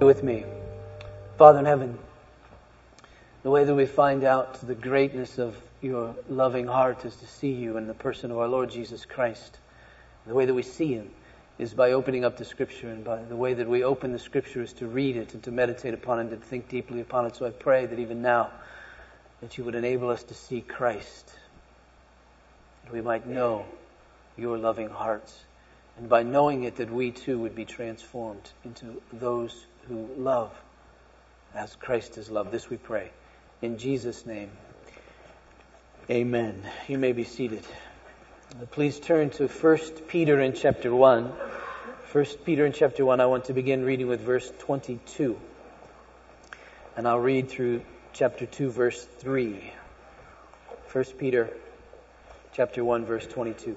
with me. Father in heaven, the way that we find out the greatness of your loving heart is to see you in the person of our Lord Jesus Christ. The way that we see him is by opening up the scripture, and by the way that we open the scripture is to read it and to meditate upon it and to think deeply upon it. So I pray that even now that you would enable us to see Christ, that we might know your loving heart, and by knowing it that we too would be transformed into those who love as Christ is loved. This we pray. In Jesus' name, amen. You may be seated. Please turn to 1 Peter in chapter 1. 1 Peter in chapter 1, I want to begin reading with verse 22. And I'll read through chapter 2, verse 3. 1 Peter chapter 1, verse 22.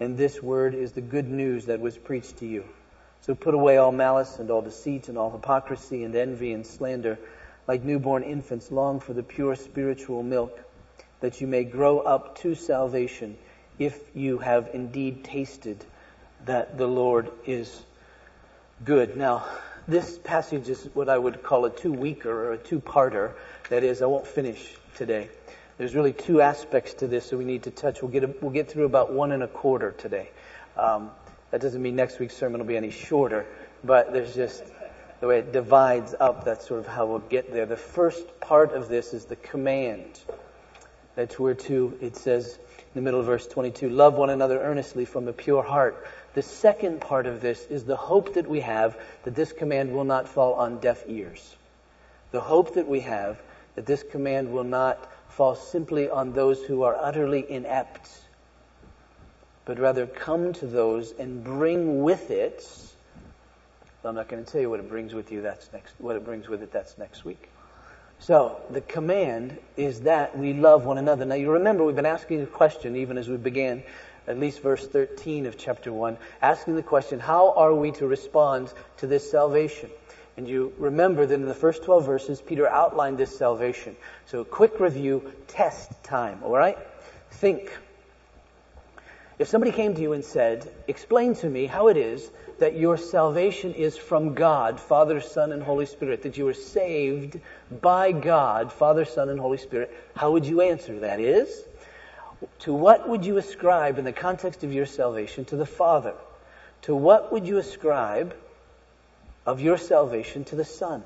And this word is the good news that was preached to you. So put away all malice and all deceit and all hypocrisy and envy and slander. Like newborn infants, long for the pure spiritual milk, that you may grow up to salvation, if you have indeed tasted that the Lord is good. Now, this passage is what I would call a two-weeker or a two-parter. That is, I won't finish today. There's really two aspects to this that we need to touch. We'll get, a, we'll get through about one and a quarter today. Um, that doesn't mean next week's sermon will be any shorter, but there's just the way it divides up. That's sort of how we'll get there. The first part of this is the command that we're to, it says in the middle of verse 22, love one another earnestly from a pure heart. The second part of this is the hope that we have that this command will not fall on deaf ears. The hope that we have that this command will not fall simply on those who are utterly inept, but rather come to those and bring with it. I'm not going to tell you what it brings with you. That's next. What it brings with it. That's next week. So the command is that we love one another. Now you remember we've been asking a question even as we began, at least verse 13 of chapter 1, asking the question, how are we to respond to this salvation? And you remember that in the first 12 verses, Peter outlined this salvation. So, quick review, test time, all right? Think. If somebody came to you and said, Explain to me how it is that your salvation is from God, Father, Son, and Holy Spirit, that you are saved by God, Father, Son, and Holy Spirit, how would you answer? That is, to what would you ascribe in the context of your salvation to the Father? To what would you ascribe of your salvation to the Son?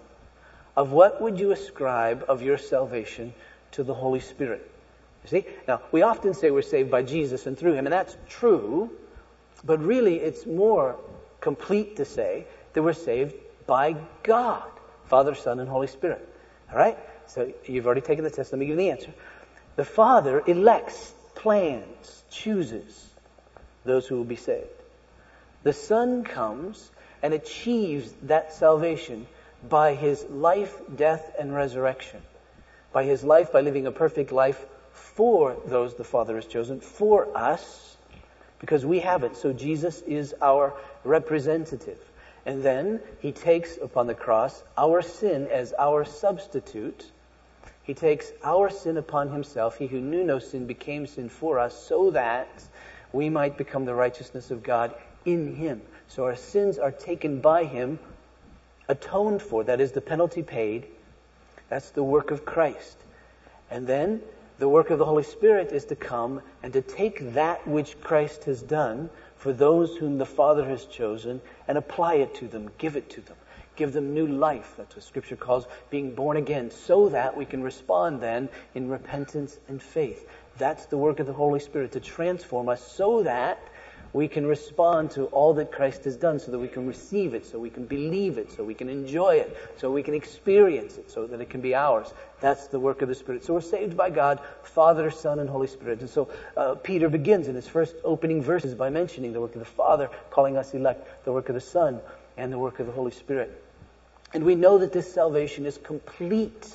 Of what would you ascribe of your salvation to the Holy Spirit? You see? Now, we often say we're saved by Jesus and through Him, and that's true, but really it's more complete to say that we're saved by God, Father, Son, and Holy Spirit. All right? So you've already taken the test. Let me give you the answer. The Father elects, plans, chooses those who will be saved. The Son comes and achieves that salvation by his life, death, and resurrection. By his life, by living a perfect life for those the Father has chosen, for us, because we have it. So Jesus is our representative. And then he takes upon the cross our sin as our substitute. He takes our sin upon himself. He who knew no sin became sin for us so that we might become the righteousness of God in him. So our sins are taken by him, atoned for. That is the penalty paid. That's the work of Christ. And then the work of the Holy Spirit is to come and to take that which Christ has done for those whom the Father has chosen and apply it to them, give it to them, give them new life. That's what Scripture calls being born again, so that we can respond then in repentance and faith. That's the work of the Holy Spirit to transform us so that we can respond to all that Christ has done so that we can receive it, so we can believe it, so we can enjoy it, so we can experience it, so that it can be ours. That's the work of the Spirit. So we're saved by God, Father, Son, and Holy Spirit. And so uh, Peter begins in his first opening verses by mentioning the work of the Father, calling us elect, the work of the Son, and the work of the Holy Spirit. And we know that this salvation is complete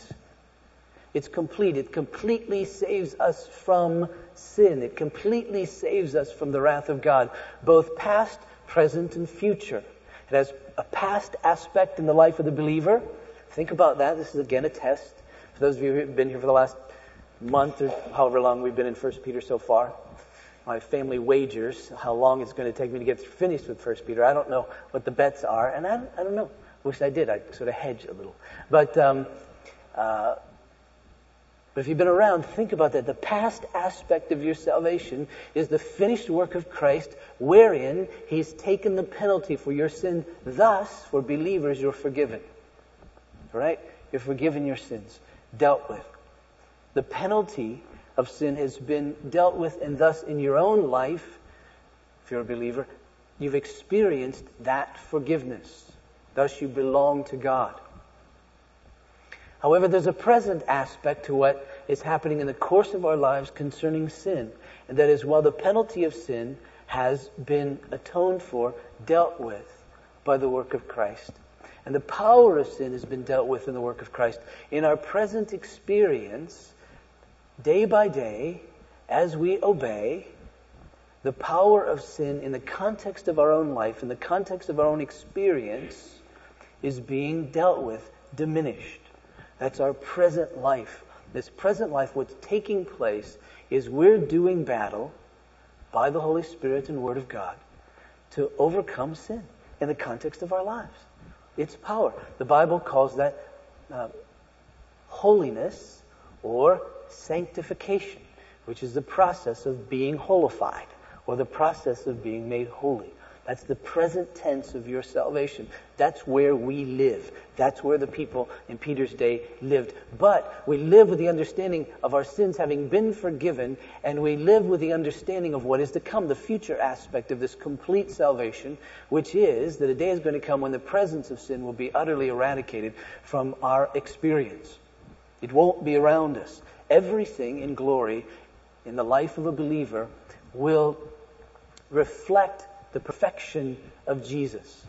it's complete. It completely saves us from sin. It completely saves us from the wrath of God, both past, present, and future. It has a past aspect in the life of the believer. Think about that. This is again a test. For those of you who have been here for the last month or however long we've been in 1 Peter so far, my family wagers how long it's going to take me to get finished with 1 Peter. I don't know what the bets are, and I, I don't know. Wish I did. I sort of hedge a little. But um, uh, but if you've been around, think about that. The past aspect of your salvation is the finished work of Christ, wherein He's taken the penalty for your sin. Thus, for believers, you're forgiven. Right? You're forgiven your sins, dealt with. The penalty of sin has been dealt with, and thus, in your own life, if you're a believer, you've experienced that forgiveness. Thus, you belong to God. However, there's a present aspect to what is happening in the course of our lives concerning sin. And that is, while the penalty of sin has been atoned for, dealt with by the work of Christ. And the power of sin has been dealt with in the work of Christ. In our present experience, day by day, as we obey, the power of sin in the context of our own life, in the context of our own experience, is being dealt with, diminished. That's our present life. This present life, what's taking place is we're doing battle by the Holy Spirit and Word of God to overcome sin in the context of our lives. Its power. The Bible calls that uh, holiness or sanctification, which is the process of being holified or the process of being made holy. That's the present tense of your salvation. That's where we live. That's where the people in Peter's day lived. But we live with the understanding of our sins having been forgiven, and we live with the understanding of what is to come, the future aspect of this complete salvation, which is that a day is going to come when the presence of sin will be utterly eradicated from our experience. It won't be around us. Everything in glory in the life of a believer will reflect the perfection of Jesus.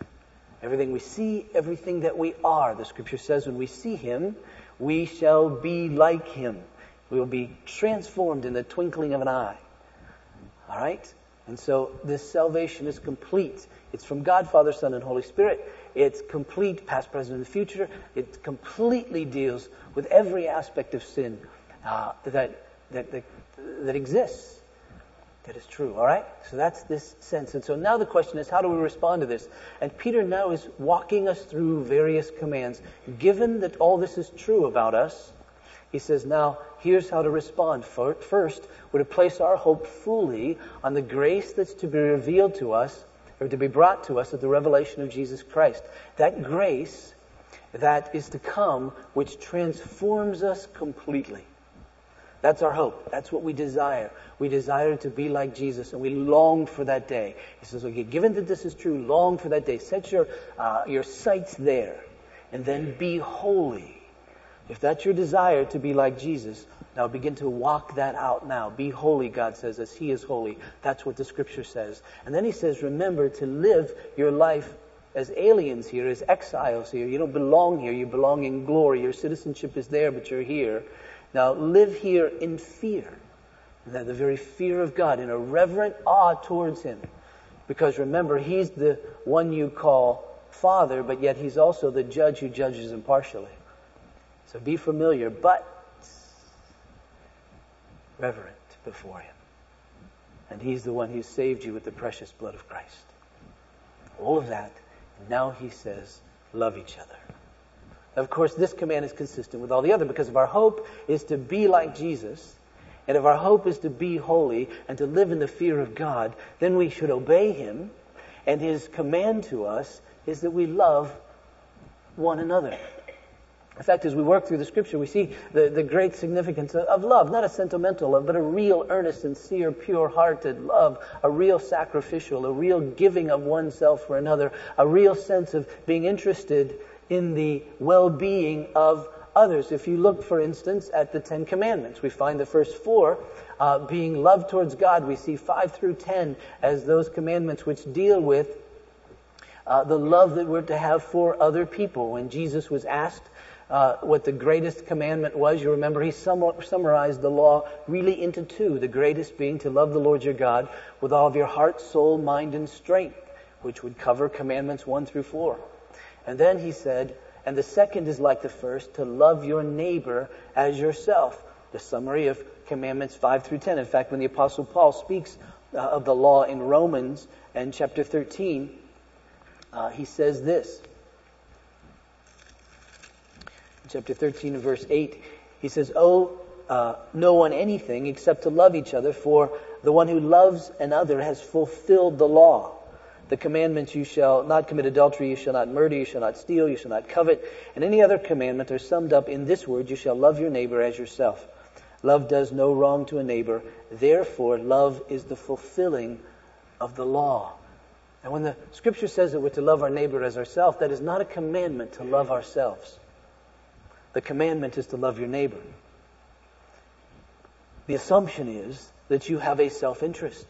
Everything we see, everything that we are. The scripture says when we see him, we shall be like him. We will be transformed in the twinkling of an eye. All right? And so this salvation is complete. It's from God, Father, Son, and Holy Spirit. It's complete, past, present, and future. It completely deals with every aspect of sin uh, that, that, that, that exists. That is true, all right? So that's this sense. And so now the question is, how do we respond to this? And Peter now is walking us through various commands. Given that all this is true about us, he says, now here's how to respond. First, we're to place our hope fully on the grace that's to be revealed to us, or to be brought to us at the revelation of Jesus Christ. That grace that is to come, which transforms us completely. That's our hope. That's what we desire. We desire to be like Jesus, and we long for that day. He says, okay, given that this is true, long for that day. Set your, uh, your sights there, and then be holy. If that's your desire to be like Jesus, now begin to walk that out now. Be holy, God says, as He is holy. That's what the scripture says. And then He says, remember to live your life as aliens here, as exiles here. You don't belong here. You belong in glory. Your citizenship is there, but you're here. Now live here in fear. And the very fear of God, in a reverent awe towards Him. Because remember, He's the one you call Father, but yet He's also the judge who judges impartially. So be familiar, but reverent before Him. And He's the one who saved you with the precious blood of Christ. All of that. And now He says, love each other. Of course, this command is consistent with all the other because if our hope is to be like Jesus, and if our hope is to be holy and to live in the fear of God, then we should obey Him. And His command to us is that we love one another. In fact, as we work through the scripture, we see the, the great significance of love, not a sentimental love, but a real, earnest, sincere, pure hearted love, a real sacrificial, a real giving of oneself for another, a real sense of being interested in the well being of others. If you look, for instance, at the Ten Commandments, we find the first four uh, being love towards God. We see five through ten as those commandments which deal with uh, the love that we're to have for other people. When Jesus was asked uh, what the greatest commandment was. You remember he summarized the law really into two. The greatest being to love the Lord your God with all of your heart, soul, mind, and strength, which would cover commandments one through four. And then he said, and the second is like the first, to love your neighbor as yourself. The summary of commandments 5 through 10. In fact, when the apostle Paul speaks uh, of the law in Romans and chapter 13, uh, he says this chapter 13 and verse 8, he says, "Oh, uh, no one anything except to love each other, for the one who loves another has fulfilled the law. The commandments you shall not commit adultery, you shall not murder, you shall not steal, you shall not covet, and any other commandment are summed up in this word, you shall love your neighbor as yourself. Love does no wrong to a neighbor, therefore love is the fulfilling of the law. And when the scripture says that we're to love our neighbor as ourselves, that is not a commandment to love ourselves. The commandment is to love your neighbor. The assumption is that you have a self-interest,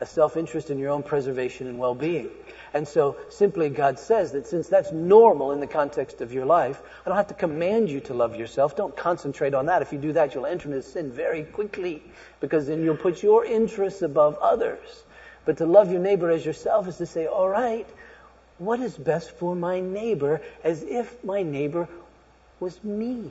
a self-interest in your own preservation and well-being. And so simply God says that since that's normal in the context of your life, I don't have to command you to love yourself. Don't concentrate on that. If you do that, you'll enter into sin very quickly because then you'll put your interests above others. But to love your neighbor as yourself is to say, all right, what is best for my neighbor as if my neighbor was me.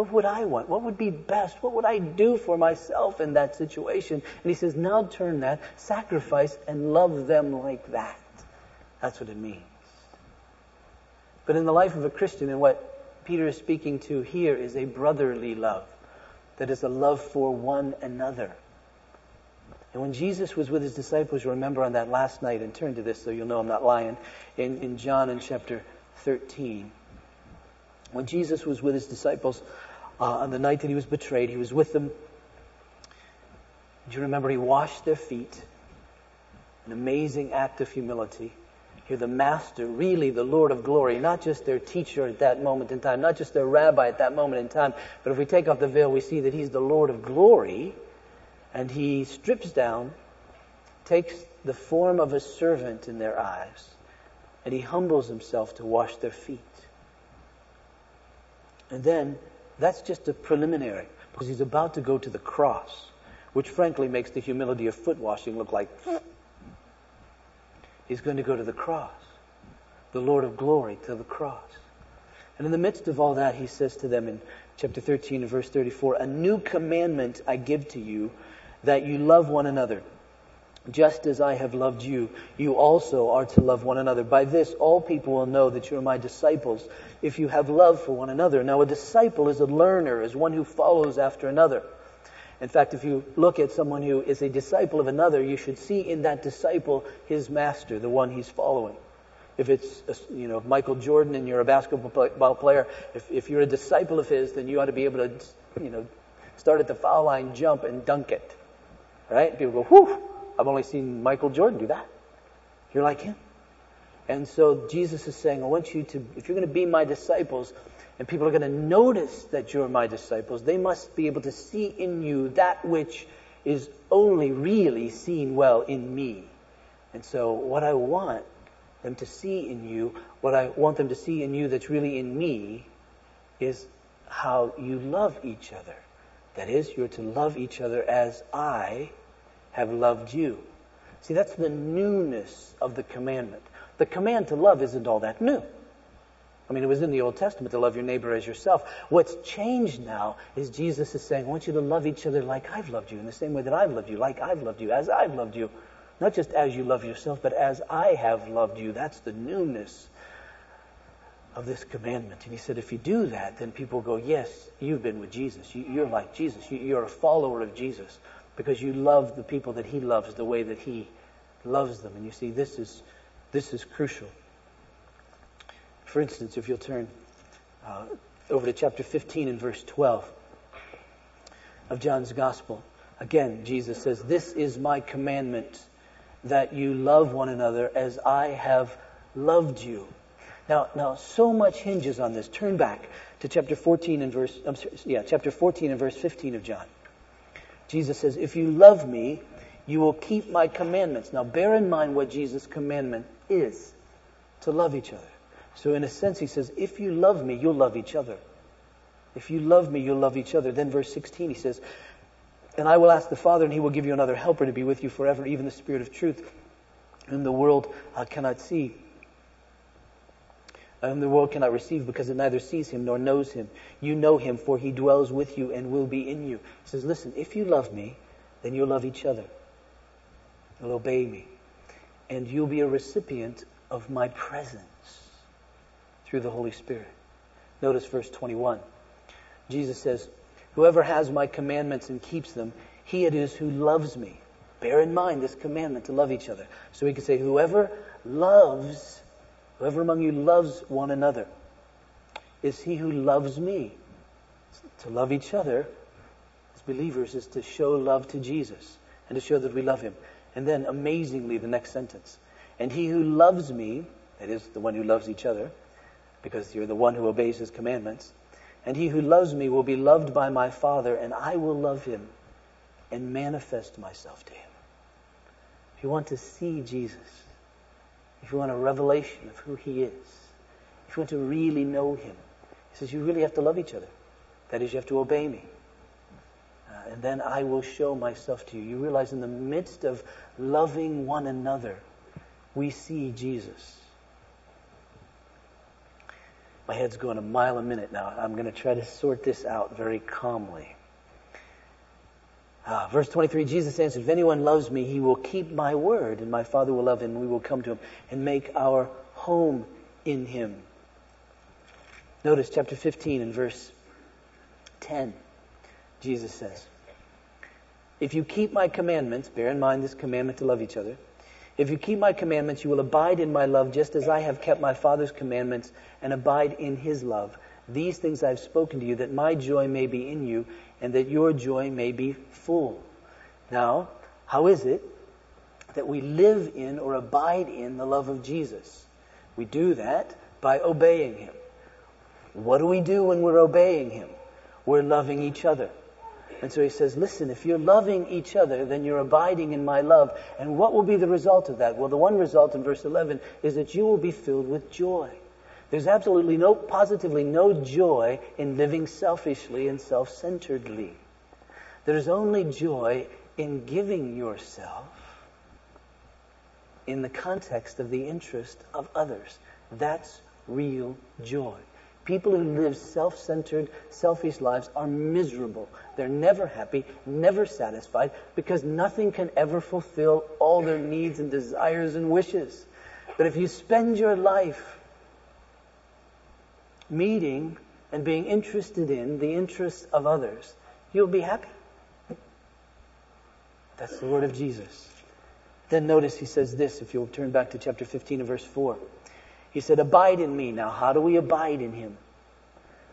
What would I want? What would be best? What would I do for myself in that situation? And he says, now turn that, sacrifice, and love them like that. That's what it means. But in the life of a Christian, and what Peter is speaking to here is a brotherly love. That is a love for one another. And when Jesus was with his disciples, remember on that last night, and turn to this so you'll know I'm not lying, in, in John in chapter 13, when Jesus was with his disciples uh, on the night that he was betrayed, he was with them. Do you remember he washed their feet? An amazing act of humility. Here, the Master, really the Lord of glory, not just their teacher at that moment in time, not just their rabbi at that moment in time, but if we take off the veil, we see that he's the Lord of glory, and he strips down, takes the form of a servant in their eyes, and he humbles himself to wash their feet. And then that's just a preliminary because he's about to go to the cross, which frankly makes the humility of foot washing look like he's going to go to the cross, the Lord of glory to the cross. And in the midst of all that, he says to them in chapter 13 verse 34, A new commandment I give to you, that you love one another. Just as I have loved you, you also are to love one another. By this, all people will know that you are my disciples if you have love for one another. Now, a disciple is a learner, is one who follows after another. In fact, if you look at someone who is a disciple of another, you should see in that disciple his master, the one he's following. If it's, you know, Michael Jordan and you're a basketball player, if, if you're a disciple of his, then you ought to be able to, you know, start at the foul line, jump, and dunk it. Right? People go, whew, I've only seen Michael Jordan do that. You're like him. And so Jesus is saying, I want you to, if you're going to be my disciples, and people are going to notice that you're my disciples, they must be able to see in you that which is only really seen well in me. And so what I want them to see in you, what I want them to see in you that's really in me, is how you love each other. That is, you're to love each other as I have loved you. See, that's the newness of the commandment. The command to love isn't all that new. I mean, it was in the Old Testament to love your neighbor as yourself. What's changed now is Jesus is saying, I want you to love each other like I've loved you, in the same way that I've loved you, like I've loved you, as I've loved you. Not just as you love yourself, but as I have loved you. That's the newness of this commandment. And he said, if you do that, then people go, yes, you've been with Jesus. You're like Jesus. You're a follower of Jesus because you love the people that he loves the way that he loves them. And you see, this is, this is crucial. For instance, if you'll turn uh, over to chapter 15 and verse 12 of John's Gospel. Again, Jesus says, This is my commandment that you love one another as I have loved you. Now, now, so much hinges on this. Turn back to chapter 14 and verse, sorry, yeah, chapter 14 and verse 15 of John. Jesus says, If you love me, you will keep my commandments. Now, bear in mind what Jesus' commandment is to love each other. So, in a sense, he says, If you love me, you'll love each other. If you love me, you'll love each other. Then, verse 16, he says, And I will ask the Father, and he will give you another helper to be with you forever, even the Spirit of truth, whom the world uh, cannot see. Whom the world cannot receive because it neither sees him nor knows him. You know him, for he dwells with you and will be in you. He says, Listen, if you love me, then you'll love each other. You'll obey me. And you'll be a recipient of my presence through the Holy Spirit. Notice verse 21. Jesus says, Whoever has my commandments and keeps them, he it is who loves me. Bear in mind this commandment to love each other. So we can say, Whoever loves, whoever among you loves one another, is he who loves me. To love each other as believers is to show love to Jesus and to show that we love him. And then, amazingly, the next sentence. And he who loves me, that is, the one who loves each other, because you're the one who obeys his commandments, and he who loves me will be loved by my Father, and I will love him and manifest myself to him. If you want to see Jesus, if you want a revelation of who he is, if you want to really know him, he says you really have to love each other. That is, you have to obey me. Uh, and then I will show myself to you. You realize in the midst of loving one another, we see Jesus. My head's going a mile a minute now. I'm going to try to sort this out very calmly. Ah, verse 23, Jesus answered, If anyone loves me, he will keep my word, and my Father will love him, and we will come to him and make our home in him. Notice chapter 15 and verse 10. Jesus says, If you keep my commandments, bear in mind this commandment to love each other. If you keep my commandments, you will abide in my love, just as I have kept my Father's commandments and abide in his love. These things I have spoken to you, that my joy may be in you, and that your joy may be full. Now, how is it that we live in or abide in the love of Jesus? We do that by obeying him. What do we do when we're obeying him? We're loving each other. And so he says, listen, if you're loving each other, then you're abiding in my love. And what will be the result of that? Well, the one result in verse 11 is that you will be filled with joy. There's absolutely no, positively no joy in living selfishly and self-centeredly. There's only joy in giving yourself in the context of the interest of others. That's real joy. People who live self-centered, selfish lives are miserable. They're never happy, never satisfied, because nothing can ever fulfill all their needs and desires and wishes. But if you spend your life meeting and being interested in the interests of others, you'll be happy. That's the word of Jesus. Then notice he says this, if you'll turn back to chapter 15 and verse 4. He said, Abide in me. Now, how do we abide in him?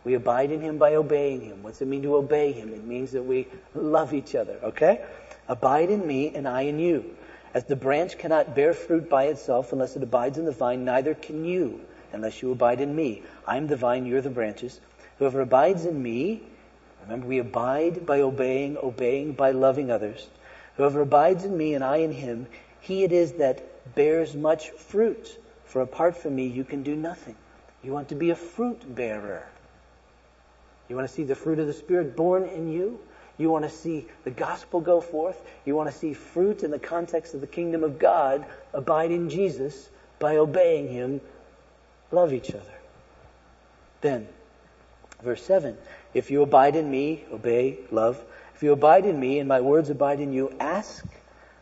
We abide in him by obeying him. What's it mean to obey him? It means that we love each other, okay? Abide in me and I in you. As the branch cannot bear fruit by itself unless it abides in the vine, neither can you unless you abide in me. I am the vine, you're the branches. Whoever abides in me, remember we abide by obeying, obeying by loving others. Whoever abides in me and I in him, he it is that bears much fruit. For apart from me, you can do nothing. You want to be a fruit bearer. You want to see the fruit of the Spirit born in you. You want to see the gospel go forth. You want to see fruit in the context of the kingdom of God abide in Jesus by obeying Him love each other. Then, verse 7 If you abide in me, obey, love. If you abide in me and my words abide in you, ask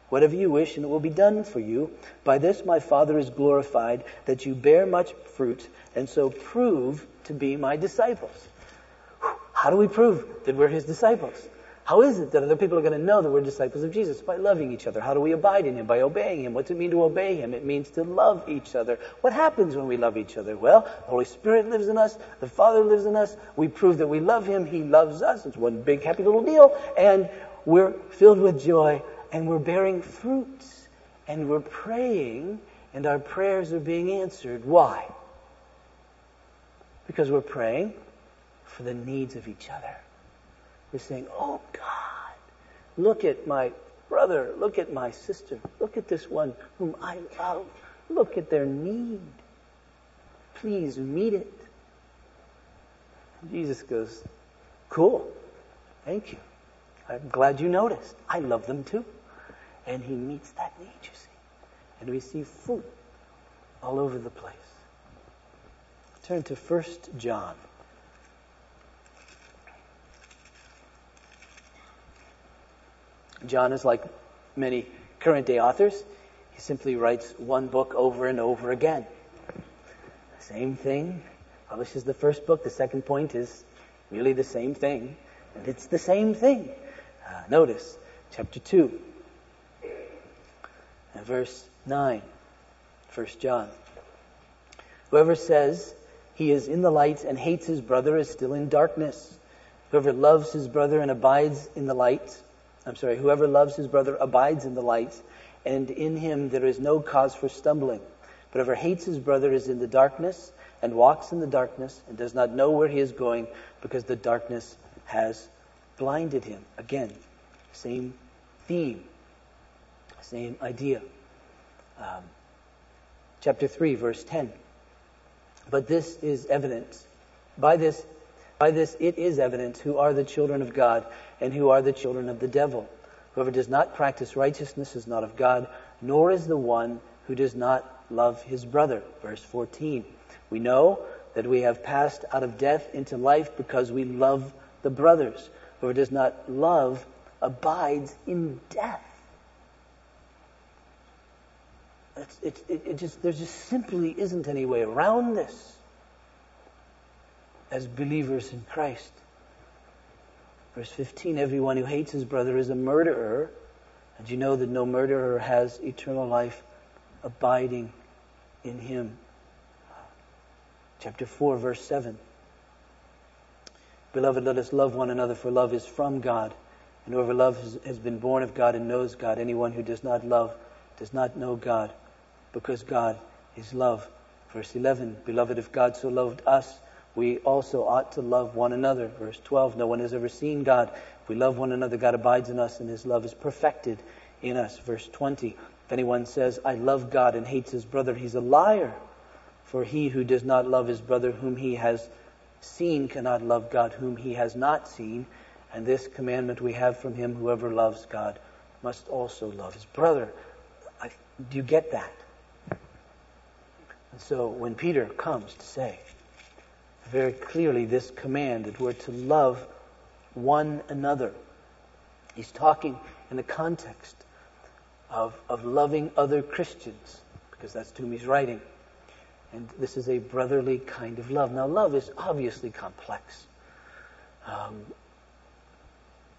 whatever you wish and it will be done for you. By this my Father is glorified, that you bear much fruit and so prove to be my disciples. How do we prove that we're his disciples? How is it that other people are going to know that we're disciples of Jesus? By loving each other. How do we abide in Him? By obeying Him. What's it mean to obey Him? It means to love each other. What happens when we love each other? Well, the Holy Spirit lives in us. The Father lives in us. We prove that we love Him. He loves us. It's one big happy little deal. And we're filled with joy and we're bearing fruits and we're praying and our prayers are being answered. Why? Because we're praying for the needs of each other. We're saying, Oh God, look at my brother, look at my sister, look at this one whom I love, look at their need. Please meet it. Jesus goes, Cool, thank you. I'm glad you noticed. I love them too. And he meets that need, you see. And we see fruit all over the place. Turn to 1 John. John is like many current day authors. He simply writes one book over and over again. Same thing. Publishes the first book. The second point is really the same thing. And it's the same thing. Uh, notice chapter 2 and verse 9. 1 John. Whoever says he is in the light and hates his brother is still in darkness. Whoever loves his brother and abides in the light I'm sorry, whoever loves his brother abides in the light, and in him there is no cause for stumbling. But whoever hates his brother is in the darkness and walks in the darkness and does not know where he is going because the darkness has blinded him. Again, same theme, same idea. Um, chapter 3, verse 10. But this is evident. By this, by this it is evident who are the children of God and who are the children of the devil. Whoever does not practice righteousness is not of God, nor is the one who does not love his brother. Verse 14. We know that we have passed out of death into life because we love the brothers. Whoever does not love abides in death. It's, it, it just, there just simply isn't any way around this as believers in Christ. Verse 15 Everyone who hates his brother is a murderer, and you know that no murderer has eternal life abiding in him. Chapter 4, verse 7. Beloved, let us love one another, for love is from God. And whoever loves has been born of God and knows God. Anyone who does not love does not know God, because God is love. Verse 11 Beloved, if God so loved us, we also ought to love one another. Verse 12, no one has ever seen God. If we love one another, God abides in us and his love is perfected in us. Verse 20, if anyone says, I love God and hates his brother, he's a liar. For he who does not love his brother whom he has seen cannot love God whom he has not seen. And this commandment we have from him whoever loves God must also love his brother. I, do you get that? And so when Peter comes to say, very clearly this command that we're to love one another. He's talking in the context of, of loving other Christians, because that's to whom he's writing. And this is a brotherly kind of love. Now, love is obviously complex. Um,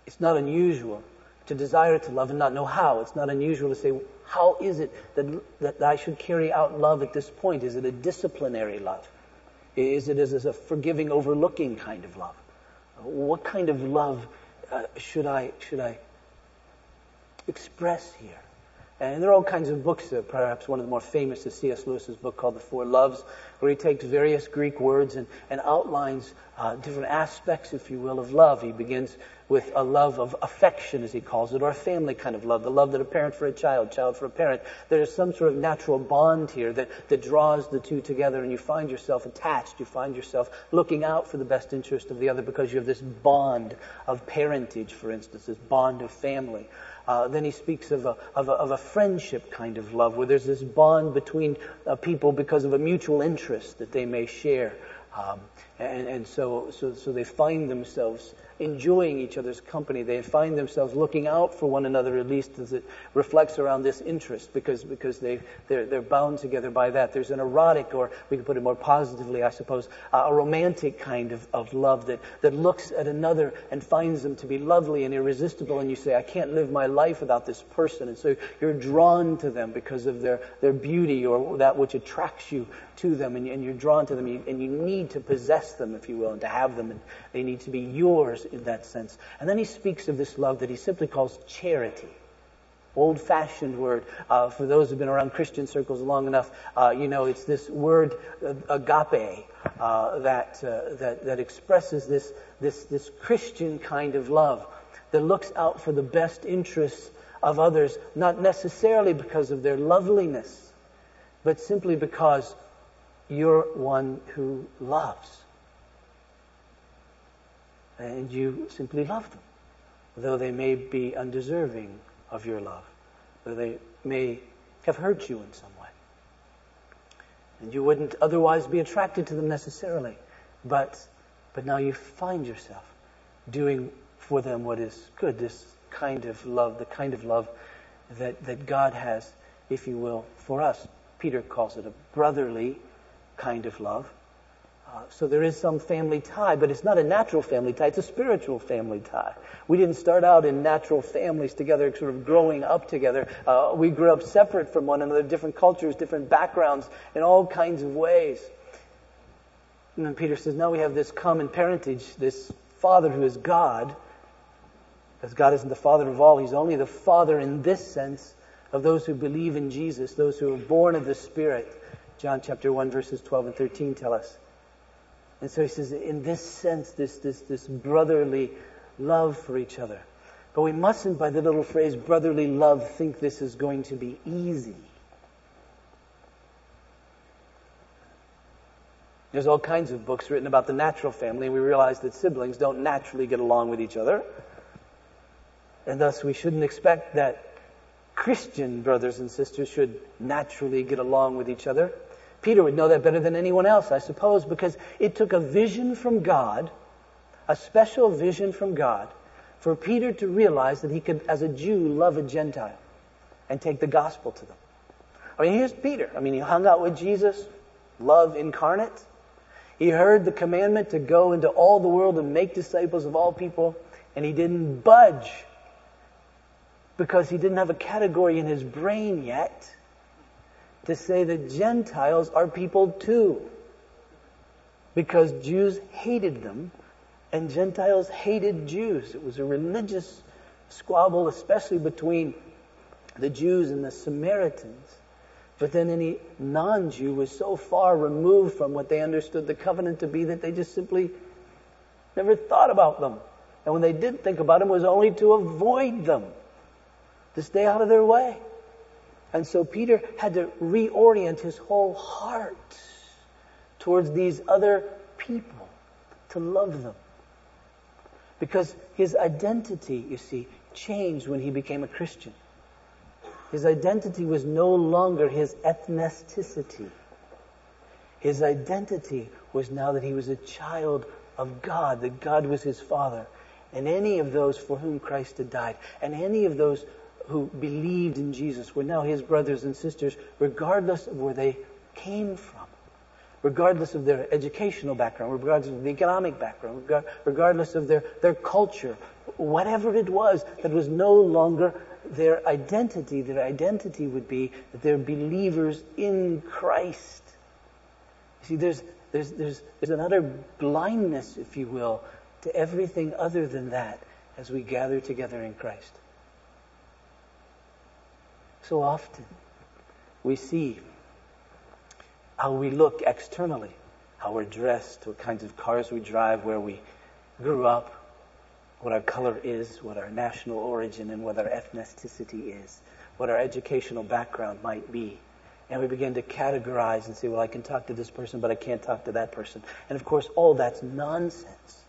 it's not unusual to desire to love and not know how. It's not unusual to say, how is it that, that I should carry out love at this point? Is it a disciplinary love? Is it as a forgiving, overlooking kind of love? What kind of love uh, should I should I express here? And there are all kinds of books. Uh, perhaps one of the more famous is C.S. Lewis's book called The Four Loves, where he takes various Greek words and, and outlines uh, different aspects, if you will, of love. He begins with a love of affection, as he calls it, or a family kind of love, the love that a parent for a child, child for a parent. There's some sort of natural bond here that, that draws the two together, and you find yourself attached. You find yourself looking out for the best interest of the other because you have this bond of parentage, for instance, this bond of family. Uh, then he speaks of a, of, a, of a, friendship kind of love, where there's this bond between uh, people because of a mutual interest that they may share. Um, and, and so, so, so they find themselves enjoying each other's company. They find themselves looking out for one another, at least as it reflects around this interest, because, because they, they're, they're bound together by that. There's an erotic, or we can put it more positively, I suppose, uh, a romantic kind of, of love that, that looks at another and finds them to be lovely and irresistible, and you say, I can't live my life without this person. And so you're drawn to them because of their, their beauty or that which attracts you to them, and, and you're drawn to them, and you need to possess them, if you will, and to have them, and they need to be yours in that sense. And then he speaks of this love that he simply calls charity old fashioned word. Uh, for those who've been around Christian circles long enough, uh, you know, it's this word uh, agape uh, that, uh, that, that expresses this, this, this Christian kind of love that looks out for the best interests of others, not necessarily because of their loveliness, but simply because you're one who loves. And you simply love them, though they may be undeserving of your love, though they may have hurt you in some way. And you wouldn't otherwise be attracted to them necessarily. But, but now you find yourself doing for them what is good, this kind of love, the kind of love that, that God has, if you will, for us. Peter calls it a brotherly kind of love. Uh, so there is some family tie, but it's not a natural family tie, it's a spiritual family tie. We didn't start out in natural families together, sort of growing up together. Uh, we grew up separate from one another, different cultures, different backgrounds, in all kinds of ways. And then Peter says, now we have this common parentage, this Father who is God. Because God isn't the Father of all, He's only the Father in this sense of those who believe in Jesus, those who are born of the Spirit. John chapter 1 verses 12 and 13 tell us. And so he says, in this sense, this, this, this brotherly love for each other. But we mustn't, by the little phrase brotherly love, think this is going to be easy. There's all kinds of books written about the natural family, and we realize that siblings don't naturally get along with each other. And thus, we shouldn't expect that Christian brothers and sisters should naturally get along with each other. Peter would know that better than anyone else, I suppose, because it took a vision from God, a special vision from God, for Peter to realize that he could, as a Jew, love a Gentile and take the gospel to them. I mean, here's Peter. I mean, he hung out with Jesus, love incarnate. He heard the commandment to go into all the world and make disciples of all people, and he didn't budge because he didn't have a category in his brain yet to say that Gentiles are people too. Because Jews hated them and Gentiles hated Jews. It was a religious squabble, especially between the Jews and the Samaritans. But then any non-Jew was so far removed from what they understood the covenant to be that they just simply never thought about them. And when they did think about them, it was only to avoid them, to stay out of their way. And so Peter had to reorient his whole heart towards these other people, to love them. Because his identity, you see, changed when he became a Christian. His identity was no longer his ethnicity. His identity was now that he was a child of God, that God was his father. And any of those for whom Christ had died, and any of those who believed in Jesus were now his brothers and sisters, regardless of where they came from, regardless of their educational background, regardless of the economic background, regardless of their, their culture, whatever it was that was no longer their identity. Their identity would be that they're believers in Christ. You see, there's, there's, there's, there's an utter blindness, if you will, to everything other than that as we gather together in Christ. So often we see how we look externally, how we're dressed, what kinds of cars we drive, where we grew up, what our color is, what our national origin and what our ethnicity is, what our educational background might be. And we begin to categorize and say, well, I can talk to this person, but I can't talk to that person. And of course, all that's nonsense.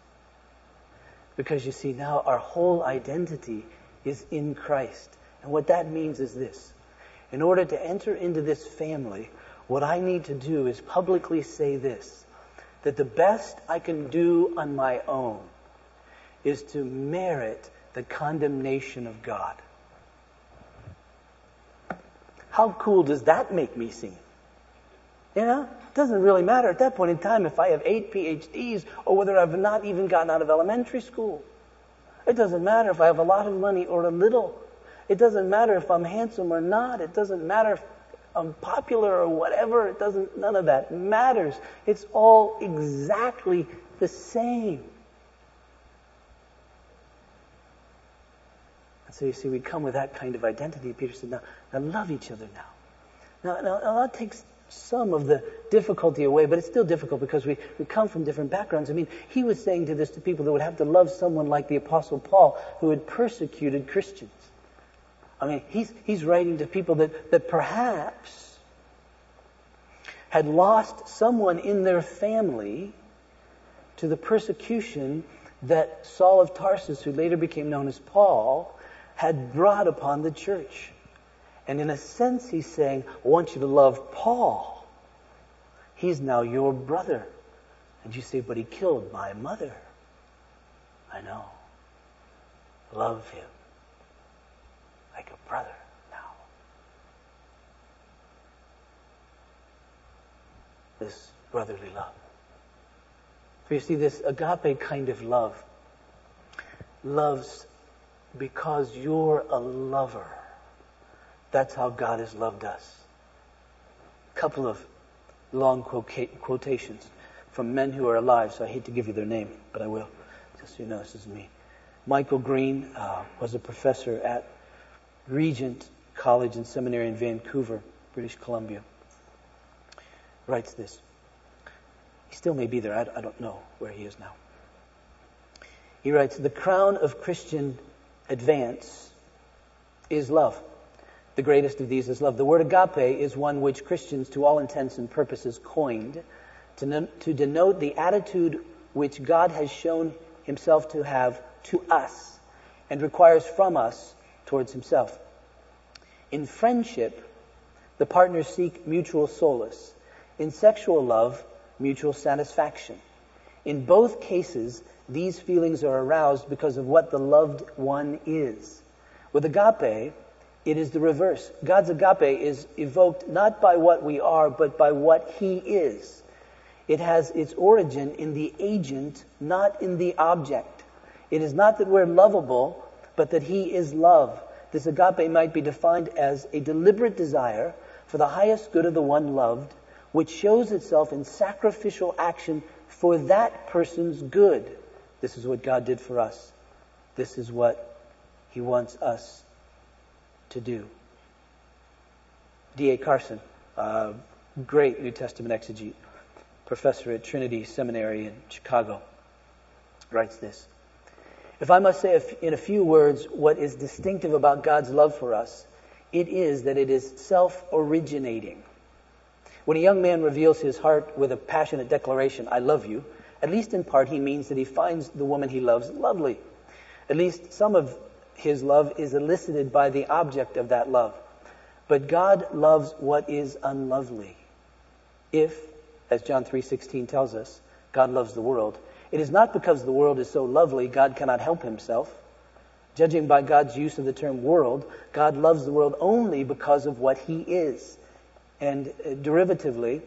Because you see, now our whole identity is in Christ. And what that means is this. In order to enter into this family, what I need to do is publicly say this that the best I can do on my own is to merit the condemnation of God. How cool does that make me seem? You know, it doesn't really matter at that point in time if I have eight PhDs or whether I've not even gotten out of elementary school. It doesn't matter if I have a lot of money or a little. It doesn't matter if I'm handsome or not. It doesn't matter if I'm popular or whatever. It doesn't, none of that matters. It's all exactly the same. And so you see, we come with that kind of identity. Peter said, now, now love each other now. Now, now, now that takes some of the difficulty away, but it's still difficult because we, we come from different backgrounds. I mean, he was saying to this to people that would have to love someone like the Apostle Paul who had persecuted Christians. I mean, he's, he's writing to people that, that perhaps had lost someone in their family to the persecution that Saul of Tarsus, who later became known as Paul, had brought upon the church. And in a sense, he's saying, I want you to love Paul. He's now your brother. And you say, but he killed my mother. I know. Love him like a brother now. This brotherly love. For you see, this agape kind of love loves because you're a lover. That's how God has loved us. A couple of long quotations from men who are alive, so I hate to give you their name, but I will, just so you know this is me. Michael Green uh, was a professor at Regent College and Seminary in Vancouver, British Columbia. Writes this. He still may be there. I, I don't know where he is now. He writes, The crown of Christian advance is love. The greatest of these is love. The word agape is one which Christians, to all intents and purposes, coined to, to denote the attitude which God has shown himself to have to us and requires from us towards himself. In friendship, the partners seek mutual solace. In sexual love, mutual satisfaction. In both cases, these feelings are aroused because of what the loved one is. With agape, it is the reverse. God's agape is evoked not by what we are, but by what He is. It has its origin in the agent, not in the object. It is not that we're lovable, but that He is love. This agape might be defined as a deliberate desire for the highest good of the one loved, which shows itself in sacrificial action for that person's good. This is what God did for us. This is what He wants us to do. D.A. Carson, uh, great New Testament exegete, professor at Trinity Seminary in Chicago, writes this. If I must say in a few words what is distinctive about God's love for us, it is that it is self originating. When a young man reveals his heart with a passionate declaration, I love you, at least in part he means that he finds the woman he loves lovely. At least some of his love is elicited by the object of that love. But God loves what is unlovely. If, as John 3:16 tells us, God loves the world, it is not because the world is so lovely God cannot help himself. Judging by God's use of the term world, God loves the world only because of what he is. And uh, derivatively,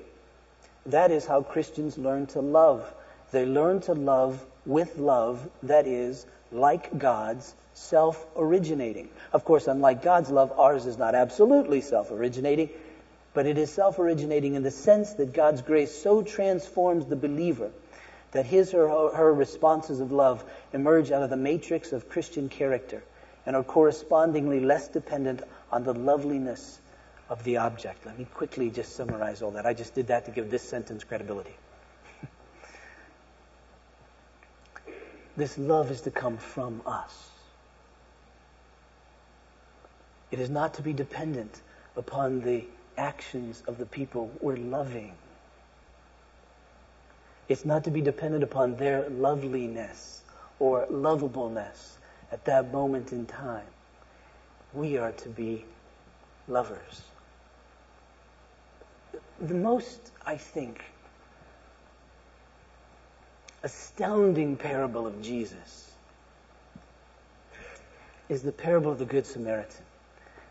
that is how Christians learn to love. They learn to love with love that is like God's self originating. Of course, unlike God's love, ours is not absolutely self originating, but it is self originating in the sense that God's grace so transforms the believer that his or her responses of love emerge out of the matrix of Christian character and are correspondingly less dependent on the loveliness of the object. Let me quickly just summarize all that. I just did that to give this sentence credibility. this love is to come from us. It is not to be dependent upon the actions of the people we're loving. It's not to be dependent upon their loveliness or lovableness at that moment in time. We are to be lovers. The most, I think, astounding parable of Jesus is the parable of the Good Samaritan.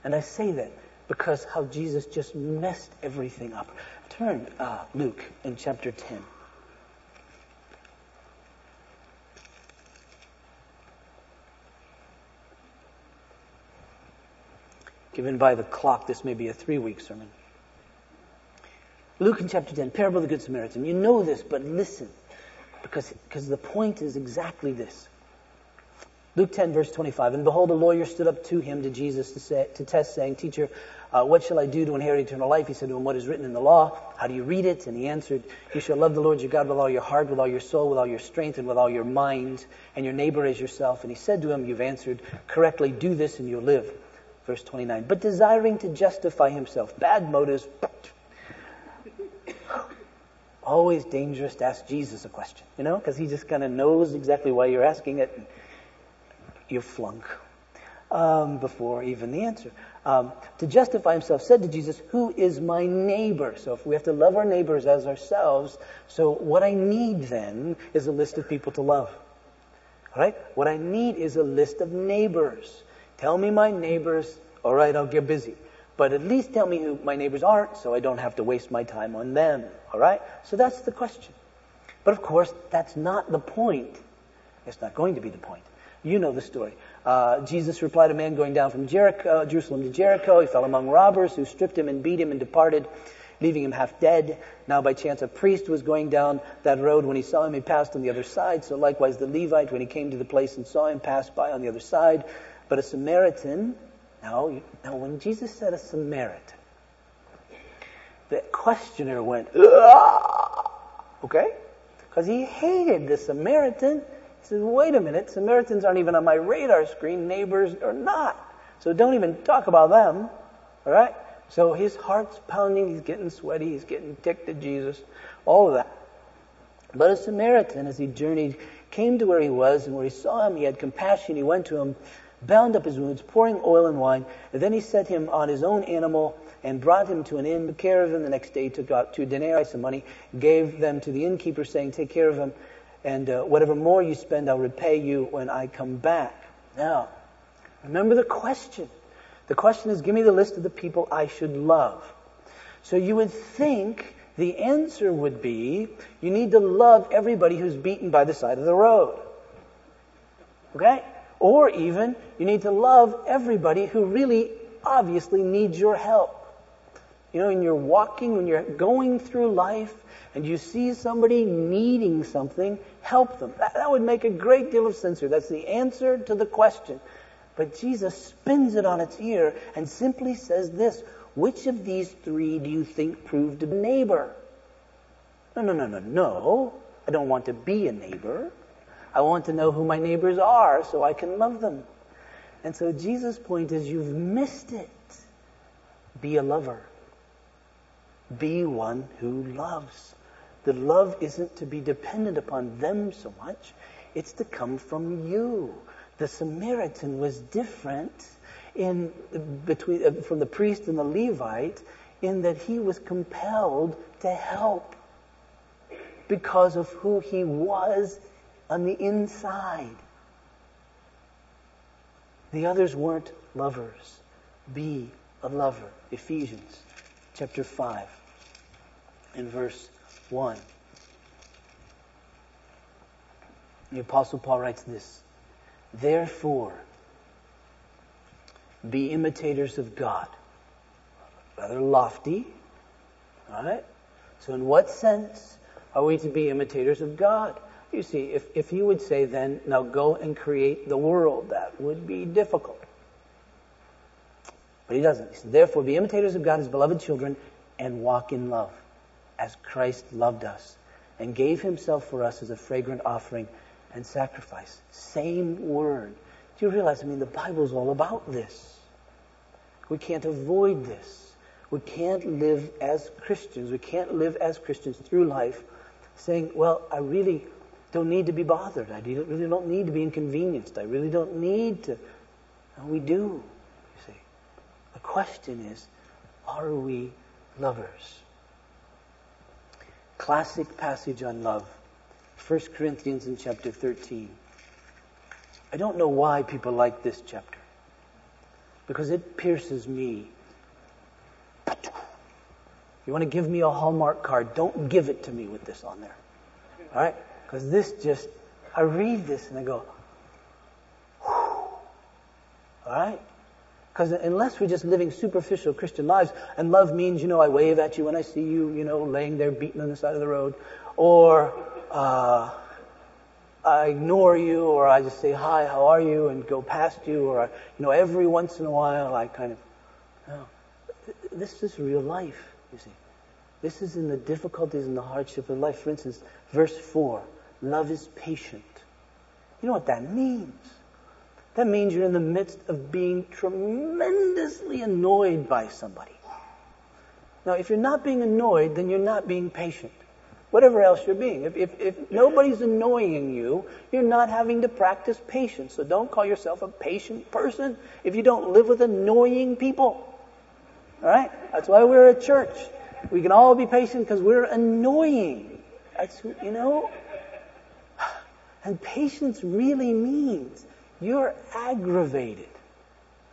And I say that because how Jesus just messed everything up. Turn uh, Luke in chapter 10. Given by the clock, this may be a three week sermon. Luke in chapter 10, parable of the Good Samaritan. You know this, but listen, because, because the point is exactly this. Luke 10, verse 25. And behold, a lawyer stood up to him, to Jesus, to, say, to test, saying, Teacher, uh, what shall I do to inherit eternal life? He said to him, What is written in the law? How do you read it? And he answered, You shall love the Lord your God with all your heart, with all your soul, with all your strength, and with all your mind, and your neighbor as yourself. And he said to him, You've answered correctly. Do this, and you'll live. Verse 29. But desiring to justify himself, bad motives. Always dangerous to ask Jesus a question, you know, because he just kind of knows exactly why you're asking it. You flunk um, before even the answer. Um, to justify himself, said to Jesus, Who is my neighbor? So if we have to love our neighbors as ourselves, so what I need then is a list of people to love. All right? What I need is a list of neighbors. Tell me my neighbors. All right, I'll get busy. But at least tell me who my neighbors aren't so I don't have to waste my time on them. All right? So that's the question. But of course, that's not the point. It's not going to be the point. You know the story. Uh, Jesus replied, a man going down from Jericho, Jerusalem to Jericho. He fell among robbers who stripped him and beat him and departed, leaving him half dead. Now by chance a priest was going down that road. When he saw him, he passed on the other side. So likewise the Levite, when he came to the place and saw him, passed by on the other side. But a Samaritan, now, now when Jesus said a Samaritan, the questioner went, okay? Because he hated the Samaritan. He says, wait a minute, Samaritans aren't even on my radar screen, neighbors are not. So don't even talk about them. All right? So his heart's pounding, he's getting sweaty, he's getting ticked at Jesus, all of that. But a Samaritan, as he journeyed, came to where he was, and where he saw him, he had compassion, he went to him, bound up his wounds, pouring oil and wine, and then he set him on his own animal and brought him to an inn, took care of him. The next day took out two denarii, some money, gave them to the innkeeper, saying, Take care of him, and uh, whatever more you spend, I'll repay you when I come back. Now, remember the question. The question is, give me the list of the people I should love. So you would think the answer would be, you need to love everybody who's beaten by the side of the road. Okay? Or even, you need to love everybody who really obviously needs your help. You know, when you're walking, when you're going through life, and you see somebody needing something, help them. That, that would make a great deal of sense here. That's the answer to the question. But Jesus spins it on its ear and simply says this Which of these three do you think proved a neighbor? No, no, no, no, no. I don't want to be a neighbor. I want to know who my neighbors are so I can love them. And so Jesus' point is you've missed it. Be a lover. Be one who loves. The love isn't to be dependent upon them so much. It's to come from you. The Samaritan was different in between uh, from the priest and the Levite in that he was compelled to help because of who he was on the inside. The others weren't lovers. Be a lover. Ephesians chapter 5 and verse 1. The Apostle Paul writes this Therefore, be imitators of God. Rather lofty. Alright? So, in what sense are we to be imitators of God? You see, if, if you would say then, now go and create the world, that would be difficult. But he doesn't. He Therefore, be imitators of God as beloved children and walk in love as Christ loved us and gave himself for us as a fragrant offering and sacrifice. Same word. Do you realize? I mean, the Bible's all about this. We can't avoid this. We can't live as Christians. We can't live as Christians through life saying, well, I really don't need to be bothered. I really don't need to be inconvenienced. I really don't need to. And we do, you see. The question is, are we lovers? Classic passage on love. 1 Corinthians in chapter 13. I don't know why people like this chapter. because it pierces me. You want to give me a Hallmark card, don't give it to me with this on there. All right? Because this just, I read this and I go, Whew. all right? Because unless we're just living superficial Christian lives, and love means, you know, I wave at you when I see you, you know, laying there beaten on the side of the road, or uh, I ignore you, or I just say hi, how are you, and go past you, or you know, every once in a while I kind of, no, this is real life, you see. This is in the difficulties and the hardship of life. For instance, verse four, love is patient. You know what that means? That means you're in the midst of being tremendously annoyed by somebody. Now, if you're not being annoyed, then you're not being patient whatever else you're being. If, if, if nobody's annoying you, you're not having to practice patience. So don't call yourself a patient person if you don't live with annoying people. All right? That's why we're a church. We can all be patient because we're annoying. That's you know? And patience really means you're aggravated.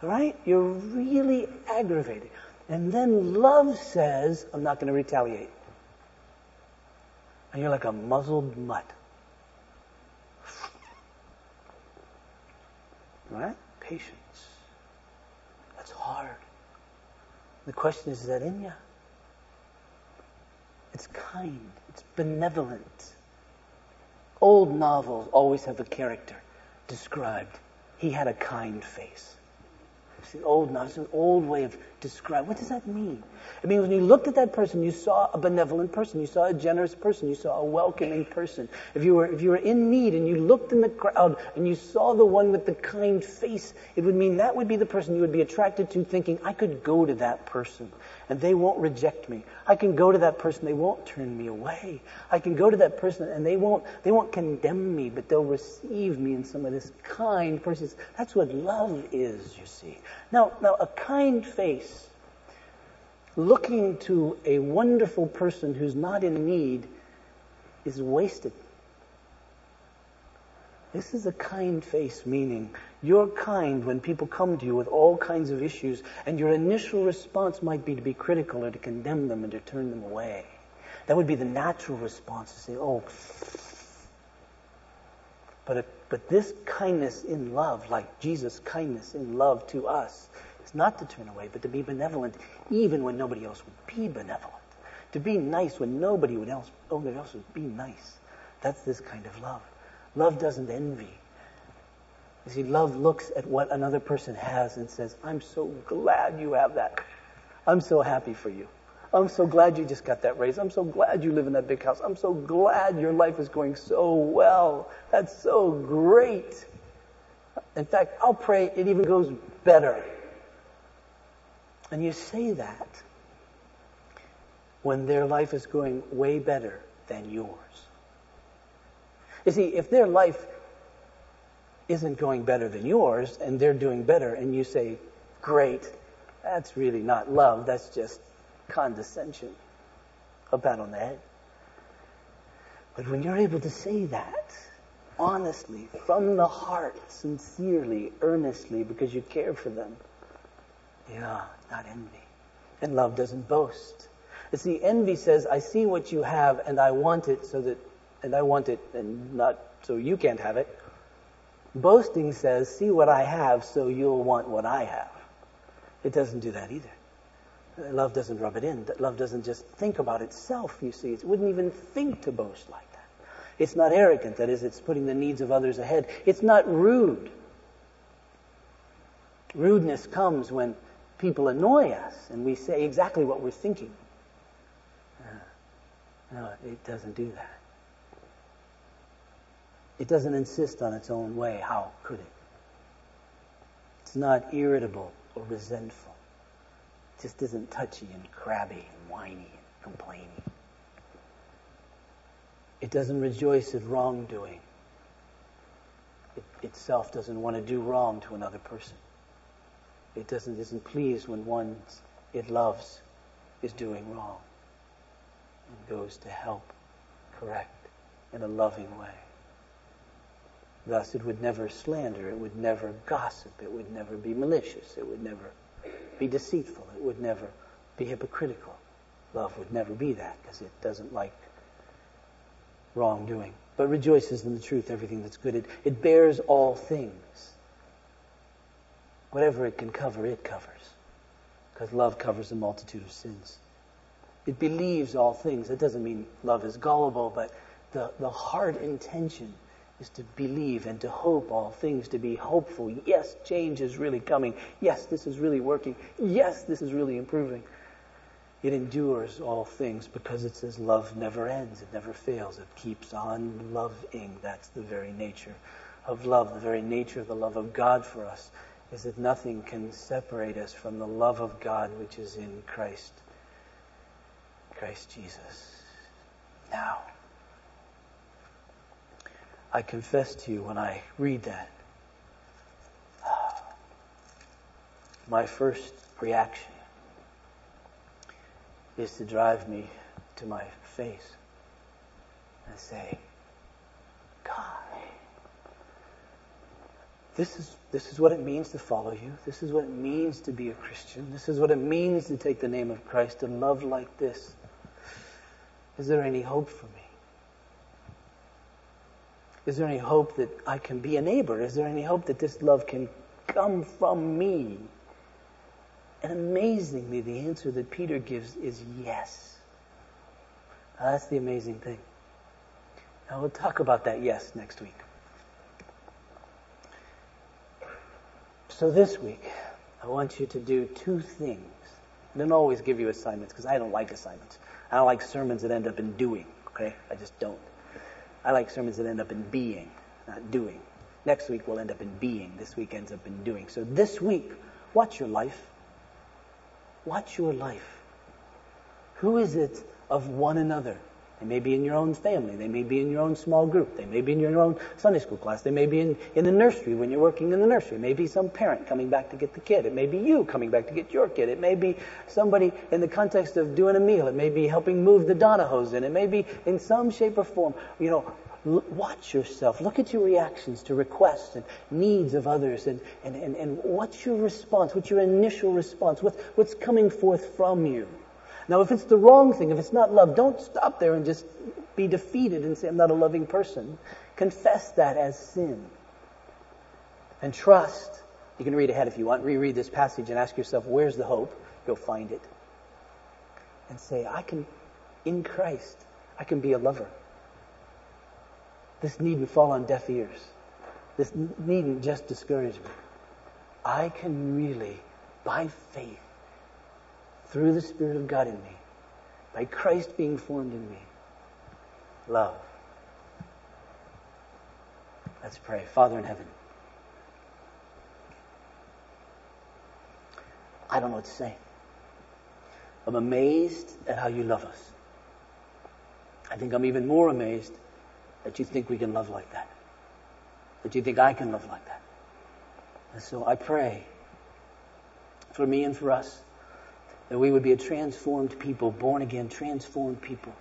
Right? You're really aggravated. And then love says, I'm not going to retaliate and you're like a muzzled mutt. Right? Patience. That's hard. The question is, is that in you? It's kind. It's benevolent. Old novels always have a character described. He had a kind face. It's an old now. It's an old way of describing. What does that mean? It means when you looked at that person, you saw a benevolent person, you saw a generous person, you saw a welcoming person. If you were if you were in need and you looked in the crowd and you saw the one with the kind face, it would mean that would be the person you would be attracted to, thinking, I could go to that person and they won't reject me. I can go to that person, they won't turn me away. I can go to that person and they won't they won't condemn me, but they'll receive me in some of this kind person. That's what love is, you see. Now now a kind face looking to a wonderful person who's not in need is wasted. This is a kind face, meaning you're kind when people come to you with all kinds of issues, and your initial response might be to be critical or to condemn them and to turn them away. That would be the natural response to say, oh. But, if, but this kindness in love, like Jesus' kindness in love to us, is not to turn away, but to be benevolent, even when nobody else would be benevolent. To be nice when nobody would else, nobody else would be nice. That's this kind of love. Love doesn't envy. You see, love looks at what another person has and says, I'm so glad you have that. I'm so happy for you. I'm so glad you just got that raise. I'm so glad you live in that big house. I'm so glad your life is going so well. That's so great. In fact, I'll pray it even goes better. And you say that when their life is going way better than yours. You see, if their life isn't going better than yours and they're doing better and you say, great, that's really not love, that's just condescension. A pat on the head. But when you're able to say that, honestly, from the heart, sincerely, earnestly, because you care for them, yeah, not envy. And love doesn't boast. You see, envy says, I see what you have and I want it so that, and I want it and not so you can't have it. Boasting says, see what I have so you'll want what I have. It doesn't do that either. Love doesn't rub it in. Love doesn't just think about itself, you see. It wouldn't even think to boast like that. It's not arrogant. That is, it's putting the needs of others ahead. It's not rude. Rudeness comes when people annoy us and we say exactly what we're thinking. Uh, no, it doesn't do that. It doesn't insist on its own way. How could it? It's not irritable or resentful. It just isn't touchy and crabby and whiny and complaining. It doesn't rejoice at wrongdoing. It itself doesn't want to do wrong to another person. It doesn't isn't pleased when one it loves is doing wrong and goes to help correct in a loving way. Thus, it would never slander, it would never gossip, it would never be malicious, it would never be deceitful, it would never be hypocritical. Love would never be that because it doesn't like wrongdoing, but rejoices in the truth, everything that's good. It, it bears all things. Whatever it can cover, it covers because love covers a multitude of sins. It believes all things. That doesn't mean love is gullible, but the, the heart intention is to believe and to hope all things, to be hopeful. Yes, change is really coming. Yes, this is really working. Yes, this is really improving. It endures all things because it says love never ends, it never fails, it keeps on loving. That's the very nature of love, the very nature of the love of God for us is that nothing can separate us from the love of God which is in Christ, Christ Jesus. Now, I confess to you when I read that, my first reaction is to drive me to my face and say, God, this is, this is what it means to follow you. This is what it means to be a Christian. This is what it means to take the name of Christ and love like this. Is there any hope for me? Is there any hope that I can be a neighbor? Is there any hope that this love can come from me? And amazingly, the answer that Peter gives is yes. Now, that's the amazing thing. Now, we'll talk about that yes next week. So this week, I want you to do two things. I don't always give you assignments because I don't like assignments. I don't like sermons that end up in doing, okay? I just don't. I like sermons that end up in being, not doing. Next week will end up in being. This week ends up in doing. So this week, watch your life. Watch your life. Who is it of one another? They may be in your own family. They may be in your own small group. They may be in your own Sunday school class. They may be in, in the nursery when you're working in the nursery. It may be some parent coming back to get the kid. It may be you coming back to get your kid. It may be somebody in the context of doing a meal. It may be helping move the Donahos in. It may be in some shape or form. You know, watch yourself. Look at your reactions to requests and needs of others and, and, and, and what's your response? What's your initial response? What, what's coming forth from you? Now, if it's the wrong thing, if it's not love, don't stop there and just be defeated and say, I'm not a loving person. Confess that as sin. And trust. You can read ahead if you want. Reread this passage and ask yourself, where's the hope? You'll find it. And say, I can, in Christ, I can be a lover. This needn't fall on deaf ears. This needn't just discourage me. I can really, by faith, through the Spirit of God in me, by Christ being formed in me, love. Let's pray. Father in heaven, I don't know what to say. I'm amazed at how you love us. I think I'm even more amazed that you think we can love like that. That you think I can love like that. And so I pray for me and for us that we would be a transformed people, born again, transformed people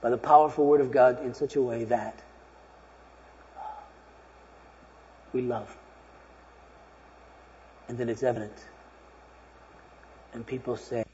by the powerful Word of God in such a way that we love. And then it's evident. And people say,